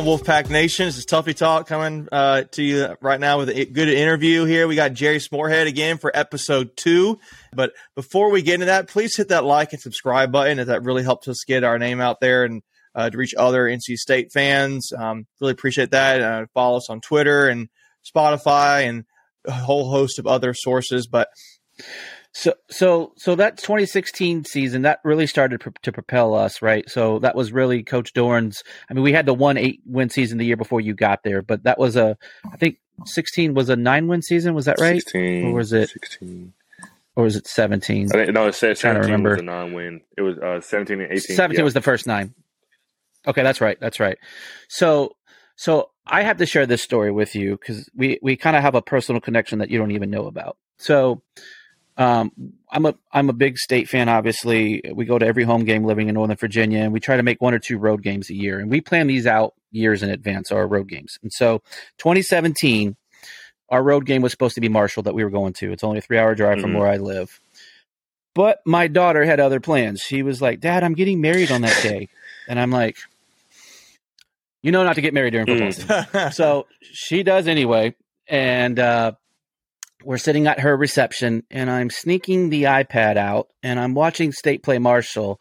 on, Wolfpack Nation? This is Tuffy Talk coming uh, to you right now with a good interview here. We got Jarius Morehead again for episode two. But before we get into that, please hit that like and subscribe button, as that really helps us get our name out there and uh, to reach other NC State fans. Um, really appreciate that. Uh, follow us on Twitter and Spotify and a whole host of other sources. But so, so, so that 2016 season that really started pr- to propel us, right? So that was really Coach Doeren's. I mean, we had the one eight win season the year before you got there, but that was a, I think 16 was a nine win season. Was that right? 16, or was it 16? Or was it 17? I think, no, it said Trying to 17 remember. was a non-win. It was uh, 17 and 18. 17 yeah. was the first nine. Okay, that's right. That's right. So, so I have to share this story with you because we we kind of have a personal connection that you don't even know about. So, um, I'm a I'm a big state fan. Obviously, we go to every home game living in Northern Virginia, and we try to make one or two road games a year, and we plan these out years in advance. Our road games, and so 2017, our road game was supposed to be Marshall that we were going to. It's only a three hour drive from Mhm. where I live. But my daughter had other plans. She was like, "Dad, I'm getting married on that day," and I'm like, "You know not to get married during football Mm. season." so she does anyway and uh, we're sitting at her reception and i'm sneaking the ipad out and i'm watching state play marshall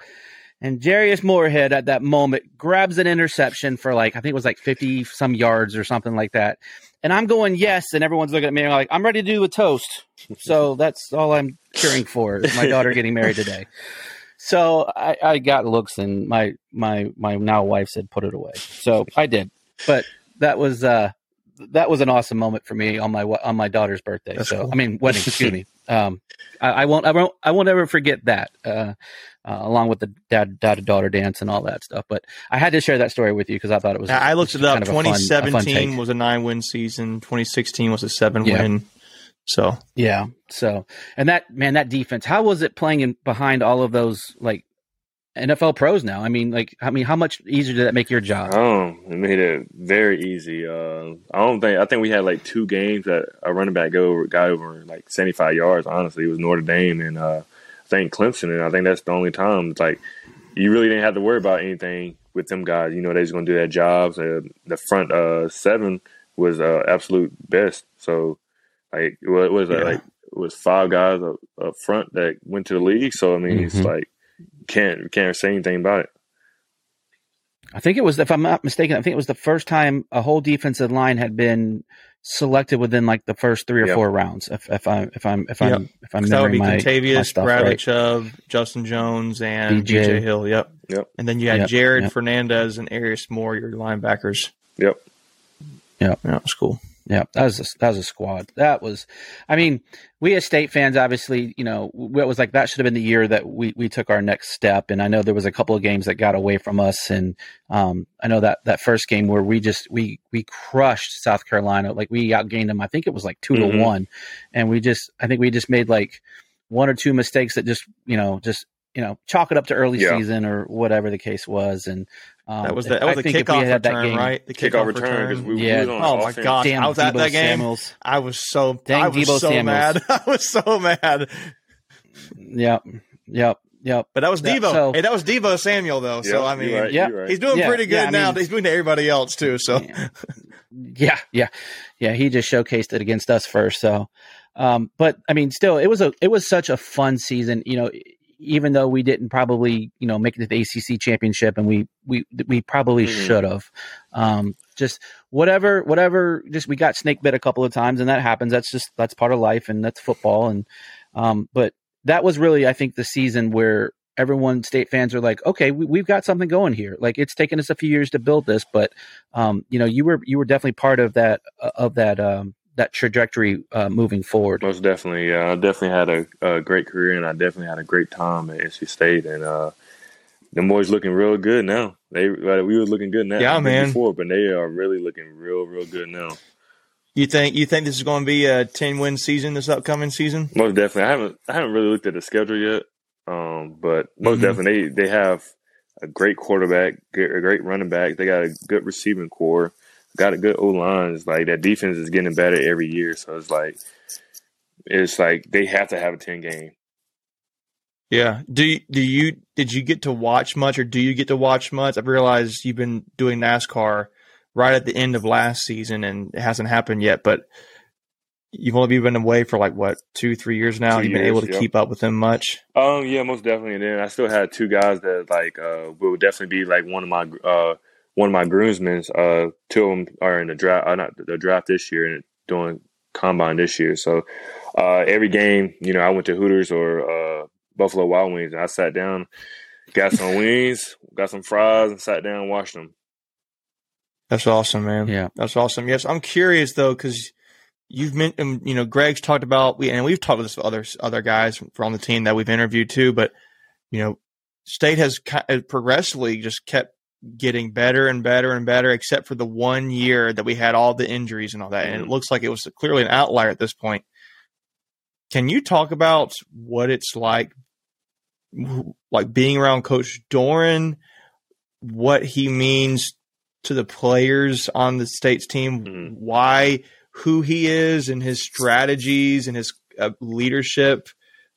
and Jarius Morehead at that moment grabs an interception for like I think it was like fifty some yards or something like that, and I'm going yes, and everyone's looking at me and like I'm ready to do a toast. So that's all I'm cheering for is my daughter getting married today. So I, I got looks, and my my my now wife said put it away. So I did, but that was uh that was an awesome moment for me on my on my daughter's birthday. That's so cool. I mean wedding, excuse me. Um, I, I won't I won't I won't ever forget that. Uh, uh, along with the dad dad daughter dance and all that stuff. But I had to share that story with you because I thought it was. I looked it up. kind of a fun- a fun 2017 was a nine win season. 2016 was a seven Yeah. win. So Yeah. So, and that man, that defense. How was it playing in behind all of those like NFL pros now? I mean, like, I mean, how much easier did that make your job? Oh, it made it very easy. Uh, I don't think I think we had like two games that a running back go over, got over like seventy five yards. Honestly, it was Notre Dame and uh, I think Clemson, and I think that's the only time. It's like you really didn't have to worry about anything with them guys. You know, they just gonna do their jobs. Uh, the front uh, seven was uh, absolute best. So, like, what was it Yeah. like? It was five guys up, up front that went to the league. So, I mean, it's Mhm. like can't can't say anything about it. I think it was, if I'm not mistaken, I think it was the first time a whole defensive line had been selected within like the first three or Yep. four rounds. If, if I'm, if I'm, if Yep. I'm, if I'm that would be remembering my, my Kentavius, stuff Bradley right. Chubb, Justin Jones, and DJ. B.J. Hill. Yep. Yep. And then you had Yep, Jerod yep. Fernandez and Airius Moore, your linebackers. Yep. Yep, yeah, it was cool. Yeah, that was a, that was a squad. That was, I mean, we as state fans, obviously, you know, it was like that should have been the year that we we took our next step. And I know there was a couple of games that got away from us, and um, I know that that first game where we just we we crushed South Carolina, like we outgained them. I think it was like 2 Mhm. to one, and we just I think we just made like one or two mistakes that just you know just you know chalk it up to early Yeah. season or whatever the case was, and um, That was the, that was I the think kickoff had had that return, game- right? The Kickoff return because we, Yeah. we Oh my offense. gosh, Damn, I was at Deebo that game. Samuels. I was so Dang I was Deebo so Samuels. mad. I was so mad. Yep, yep, yep. But that was That- so- hey, that was Deebo Samuel though. so I mean, right, yeah. right. he's doing Yeah, pretty good yeah, I now. mean- he's doing to everybody else too. So yeah, yeah, yeah. He just showcased it against us first. So, um, but I mean, still, it was a it was such a fun season. You know, even though we didn't probably you know make it to the ACC championship, and we we we probably Mhm. should have. Um, just whatever, whatever. Just we got snake bit a couple of times, and that happens. That's just that's part of life, and that's football. And um, but that was really, I think, the season where everyone state fans are like okay we, we've got something going here like it's taken us a few years to build this but um, you know you were you were definitely part of that uh, of that um, that trajectory uh, moving forward Most definitely, yeah. I definitely had a, a great career, and I definitely had a great time at NC State. And uh, the boys looking real good now. They like, we were looking good now, Yeah, man. before, but they are really looking real, real good now. you think you think this is going to be a ten win season this upcoming season? Most definitely, I haven't I haven't really looked at the schedule yet, um, but most Mhm. definitely they they have a great quarterback, g- a great running back. They got a good receiving core, got a good O line. It's like that defense is getting better every year. So it's like it's like they have to have a ten game. Yeah. Do you, do you did you get to watch much, or do you get to watch much? I've realized you've been doing NASCAR right at the end of last season, and it hasn't happened yet. But you've only been away for like what two, three years now. Two You've been years, able to keep up with them much. Um, yeah, most definitely. And then I still had two guys that like uh will definitely be like one of my uh one of my groomsmen. Uh, two of them are in the draft. Uh, not the draft this year and doing combine this year. So uh, every game, you know, I went to Hooters or uh, Buffalo Wild Wings, and I sat down, got some wings, got some fries, and sat down and watched them. That's awesome, man. Yeah. That's awesome. Yes, I'm curious though because you've mentioned, you know, Greg's talked about we and we've talked with this with other other guys from the team that we've interviewed too. But you know, State has uh, progressively just kept getting better and better and better, except for the one year that we had all the injuries and all that, and it Mhm. looks like it was clearly an outlier at this point. Can you talk about what it's like, like being around Coach Doeren, what he means to the players on the state's team, Mhm. why, who he is, and his strategies and his uh, leadership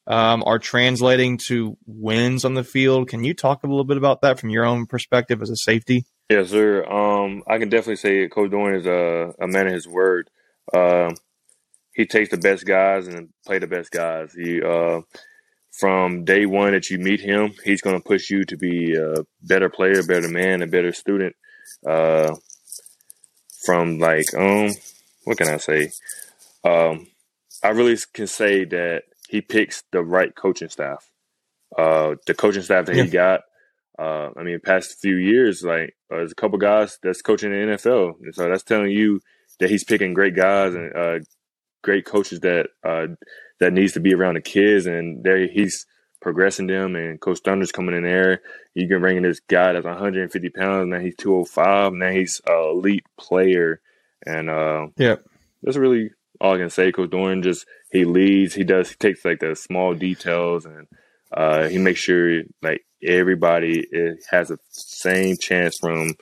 um, are translating to wins on the field? Can you talk a little bit about that from your own perspective as a safety? Yes, sir. Um, I can definitely say Coach Doeren is a, a man of his word. Um, he takes the best guys and play the best guys. He uh, from day one that you meet him, he's going to push you to be a better player, better man, a better student. Uh, from like um, what can I say? Um, I really can say that he picks the right coaching staff. Uh, the coaching staff that Yeah. he got. Uh, I mean, past few years, like uh, there's a couple guys that's coaching the NFL, and so that's telling you that he's picking great guys and uh, great coaches that uh, that needs to be around the kids, and there he's progressing them. And Coach Thunder's coming in there. You can bring in this guy that's 150 pounds, now he's 205, now he's an elite player, and uh, Yeah. that's really all I can say. Coach Doeren just he leads, he does, he takes like the small details, and uh, he makes sure like everybody is, has the same chance from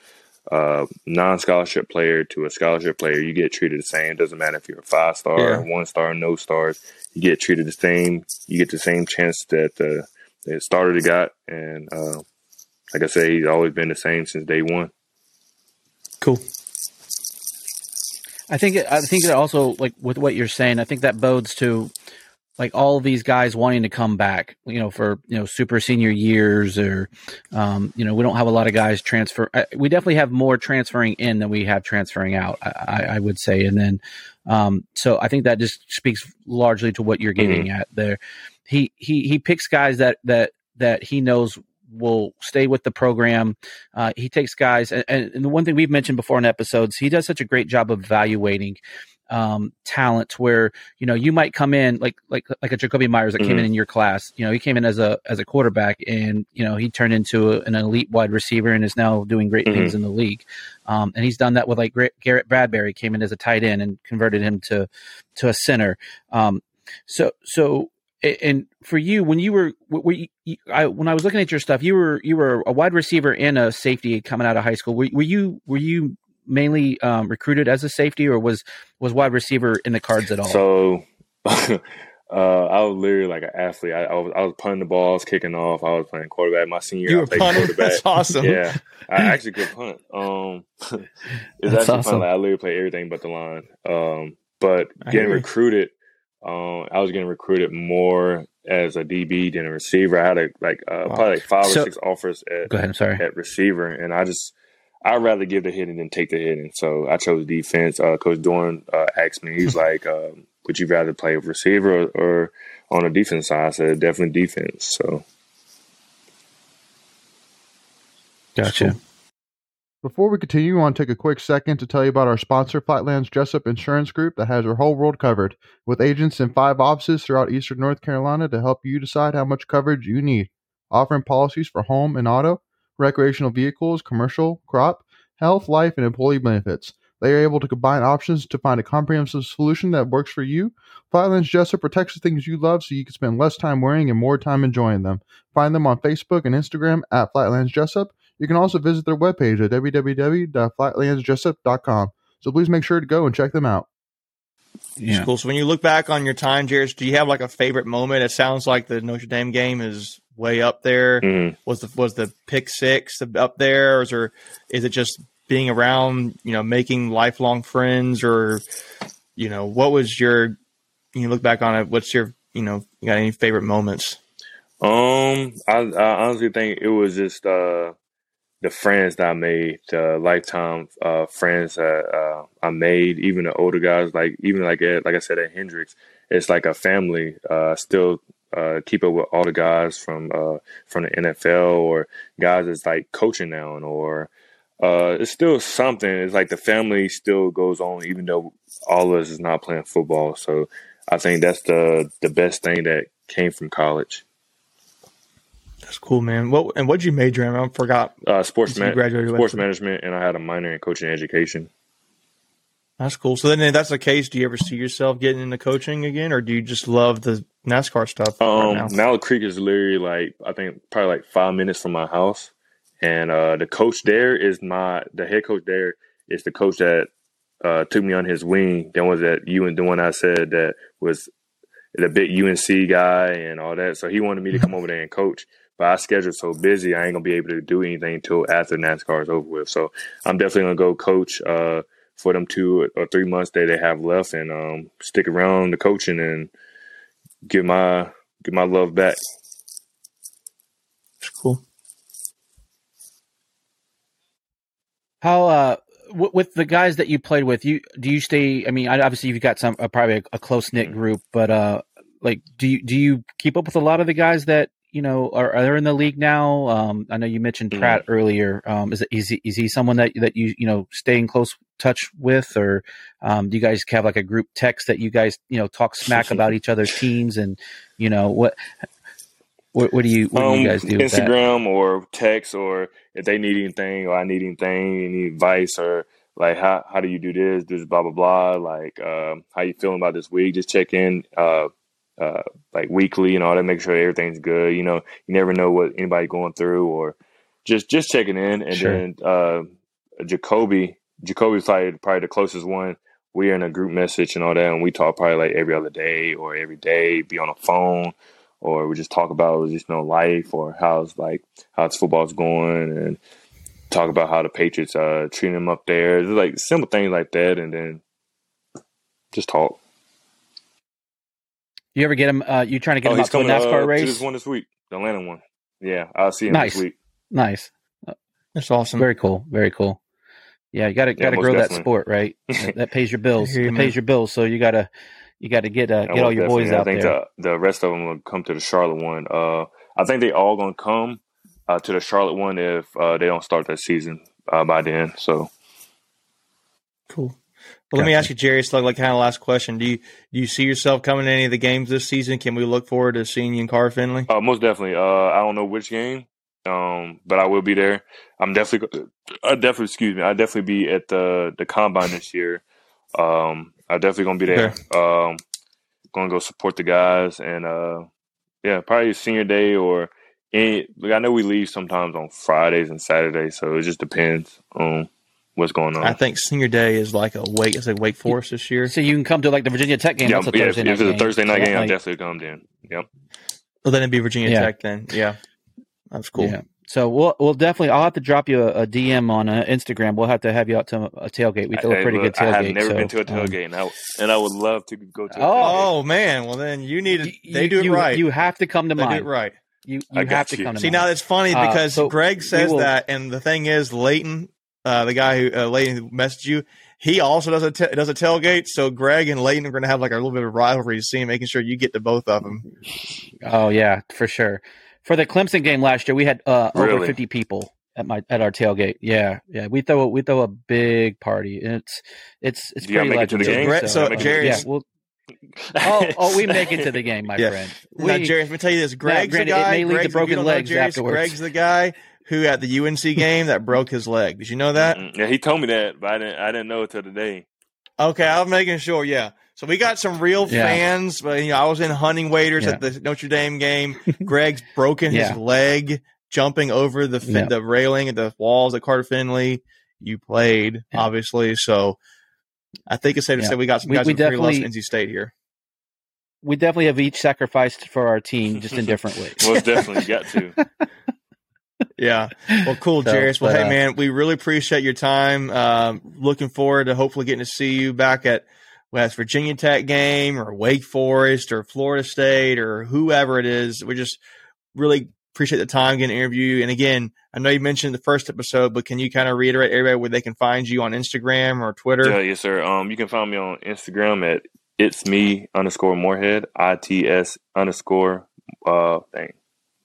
uh, non-scholarship player to a scholarship player. You get treated the same. Doesn't matter if you're a five star, Yeah. one star, no stars. You get treated the same. You get the same chance that the, the starter got, and uh, like I said, he's always been the same since day one. Cool. I think I think that also like with what you're saying, I think that bodes to like all these guys wanting to come back, you know, for you know super senior years or um, you know we don't have a lot of guys transfer. I, we definitely have more transferring in than we have transferring out. I, I, I would say, and then um, so I think that just speaks largely to what you're getting at there. He he he picks guys that that that he knows will stay with the program. Uh, he takes guys, and, and the one thing we've mentioned before in episodes, he does such a great job of evaluating um, talent. Where you know you might come in like like like a Jakobi Meyers that came in Mhm. in your class. You know he came in as a as a quarterback, and you know he turned into a, an elite wide receiver and is now doing great Mhm. things in the league. Um, and he's done that with like Gar- Garrett Bradbury came in as a tight end and converted him to to a center. Um, so so and for you when you were were you, you- I, when I was looking at your stuff, you were you were a wide receiver and a safety coming out of high school. Were, were you were you mainly um, recruited as a safety, or was was wide receiver in the cards at all? So, uh, I was literally like an athlete. I, I was I was punting the balls, kicking off. I was playing quarterback. My senior, You year, were I played punting. quarterback. That's awesome. Yeah, I actually could punt. Um, it's That's actually awesome. fun. Like, I literally play everything but the line. Um, but I getting recruited, um, I was getting recruited more as a DB than a receiver. I had a, like uh, Wow. probably like five So- or six offers at Go ahead. I'm sorry. at receiver, and I just I'd rather give the hitting than take the hitting. So I chose defense. Uh, Coach Doeren uh, asked me, he's like, um, "Would you rather play receiver or, or on the defense side?" I said, "Definitely defense." So Gotcha. Before we continue, I want to take a quick second to tell you about our sponsor, Flatlands Jessup Insurance Group, that has your whole world covered, with agents in five offices throughout eastern North Carolina to help you decide how much coverage you need. Offering policies for home and auto, recreational vehicles, commercial, crop, health, life, and employee benefits. They are able to combine options to find a comprehensive solution that works for you. Flatlands Jessup protects the things you love so you can spend less time worrying and more time enjoying them. Find them on Facebook and Instagram at Flatlands Jessup. You can also visit their webpage at www.flatlandsjessup.com. So please make sure to go and check them out. Yeah. Cool. So when you look back on your time, Jarius, do you have like a favorite moment? It sounds like the Notre Dame game is way up there. mhm. Was the was the pick six up there, or is there is it just being around, you know, making lifelong friends, or you know, what was your? You look back on it. What's your, you know, you got any favorite moments? Um, I, I honestly think it was just uh, the friends that I made, the lifetime uh, friends that uh, I made. Even the older guys, like even like like I said at Hendrix, it's like a family. Uh, still uh, keep up with all the guys from uh, from the NFL or guys that's like coaching now, or uh, it's still something. It's like the family still goes on, even though all of us is not playing football. So I think that's the the best thing that came from college. That's cool, man. What and what'd you major in? I forgot. Uh, sports man- sports management, and I had a minor in coaching education. That's cool. So then, if that's the case, do you ever see yourself getting into coaching again, or do you just love the NASCAR stuff? right Um, now? Mallard Creek is literally like I think probably like five minutes from my house, and uh, the coach there is my the head coach there is the coach that uh, took me on his wing. Then was that you and the one I said that was the big UNC guy and all that. So he wanted me to come over there and coach. But I scheduled so busy, I ain't gonna be able to do anything until after NASCAR is over with. So I'm definitely gonna go coach uh, for them two or three months that they have left, and um, stick around the coaching and give my give my love back. That's cool. How uh w- with the guys that you played with, you do you stay? I mean, obviously you've got some uh, probably a, a close knit Mhm. group, but uh, like do you do you keep up with a lot of the guys that you know are, are in the league now? Um, I know you mentioned Mhm. Pratt earlier. Um, is it is he, is he someone that that you you know stay in close touch with, or um, do you guys have like a group text that you guys you know talk smack about each other's teams and you know what? What, what do you what do you guys do? with that? Um, Instagram or text or if they need anything or I need anything, any advice or like how how do you do this, this blah blah blah, like um, how you feeling about this week? Just check in uh uh like weekly and all that, make sure everything's good. You know, you never know what anybody going through or just just checking in and Sure. then uh Jakobi Jakobi's probably probably the closest one. We're in a group message and all that and we talk probably like every other day or every day, be on the phone or we just talk about just you know life or how's like how's football's going and talk about how the Patriots uh treating them up there. It's like simple things like that, and then just talk. You ever get him? Uh, you trying to get oh, him he's out to a coming NASCAR uh, race? to this one this week, the Atlanta one. Yeah, I'll see him Nice. this week. Nice. That's awesome. Very cool. Very cool. Yeah, you got to Yeah, got to most grow that sport, right? that, that pays your bills. I you, It man. pays your bills. So you got to you got to get uh, Yeah, get all most your boys definitely. out I think there. The, the rest of them will come to the Charlotte one. Uh, I think they all gonna come uh, to the Charlotte one if uh, they don't start that season uh, by then. So Cool. Well, let me ask you, Jerry Slug, like kind of last question. Do you do you see yourself coming to any of the games this season? Can we look forward to seeing you in Carter Finley? Uh, most definitely. Uh, I don't know which game, um, but I will be there. I'm definitely. go- I definitely. Excuse me. I definitely be at the the combine this year. Um, I definitely gonna be there. Um, gonna go support the guys and uh, yeah, probably senior day or any. Like I know we leave sometimes on Fridays and Saturdays, so it just depends on what's going on. I think Senior Day is like a wake. It's like Wake Forest this year. So you can come to like the Virginia Tech game. yeah, That's a yeah. Thursday If, night if it's a game. Thursday night So that game, I'll might- definitely come then. Yep. Well, then it'd be Virginia Yeah. Tech. Then, yeah, that's cool. Yeah. So we'll we'll definitely. I'll have to drop you a, a DM on uh, Instagram. We'll have to have you out to a tailgate. We throw a Hey, pretty look, good tailgate. I have never so, been to a um, tailgate, and, I, and I would love to go to. A Oh. tailgate. Oh man, well then you need to. you- They do it you, right. You have to come to they do mine. it right. You you got have to you. come to See mine. now that's funny Uh, because so Greg says will- that, and the thing is, Leighton, uh, the guy who uh, Leighton who messaged you, he also does a t- does a tailgate. So Greg and Leighton are going to have like a little bit of rivalry to see, making sure you get to both of them. Oh yeah, for sure. For the Clemson game last year, we had uh, over fifty people at my at our tailgate. Yeah, yeah. We throw a, we throw a big party. And It's it's it's Do y'all pretty make it to the legendary. game? So, Make it- Jerry- yeah, well, oh oh, we make it to the game, my Yeah. friend. now, We- Jerry, let me tell you this: Greg's granted, the it guy. may lead to Greg's, if you broken legs afterwards. Greg's the guy who at the UNC game that broke his leg. Did you know that? Yeah, he told me that, but I didn't. I didn't know it till today. Okay, I'm making sure. Yeah. So we got some real Yeah. fans, but you know, I was in hunting waiters Yeah. at the Notre Dame game. Greg's broken Yeah. his leg jumping over the fin- Yeah. the railing at the walls at Carter Finley. You played, Yeah. obviously, so I think it's safe to Yeah. say we got some We- guys we who pretty love definitely- NC State here. we definitely have each sacrificed for our team, just in different ways. Most definitely got to. Yeah. Well, cool, So, Jarius. Well, but, hey, uh, man, we really appreciate your time. Um, looking forward to hopefully getting to see you back at West Virginia Tech game or Wake Forest or Florida State or whoever it is. We just really appreciate the time getting to interview you. And again, I know you mentioned the first episode, but can you kind of reiterate everybody where they can find you on Instagram or Twitter? Yeah, yes, sir. Um, you can find me on Instagram at it's me underscore Morehead, I T S underscore uh thing.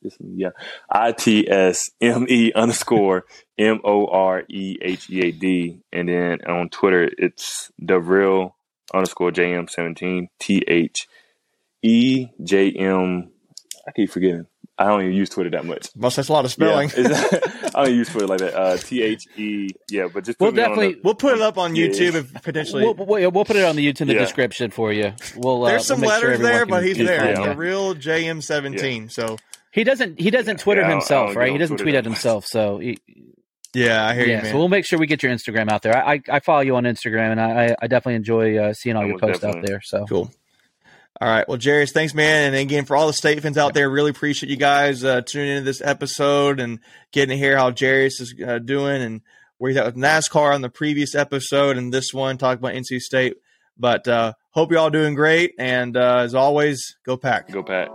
It's me, yeah. I T S M E underscore M O R E H E A D. And then on Twitter it's the real underscore JM seventeen T H E J M I keep forgetting. I don't even use Twitter that much. Must that's a lot of spelling. Yeah, I don't use Twitter like that. Uh, T H E, yeah, but just put We'll me on definitely- the- We'll put it up on Yeah. YouTube if potentially. We'll, we'll, we'll put it on the YouTube in the Yeah. description for you. We'll. Uh, There's some we'll make sure letters there, but he's there. Yeah. the real JM17. So He doesn't. He doesn't Twitter Yeah, I don't- I himself, right? He doesn't Twitter tweet that at himself. So he, yeah, I hear yeah. you, man. So we'll make sure we get your Instagram out there. I I, I follow you on Instagram, and I I definitely enjoy uh, seeing all your Most posts out there. So Cool. All right. Well, Jarius, thanks, man. And again, for all the state fans out there, really appreciate you guys uh, tuning into this episode and getting to hear how Jarius is uh, doing and where he's at with NASCAR on the previous episode and this one, talk about NC State. But uh, hope you're all doing great. And uh, as always, go pack. Go Pat.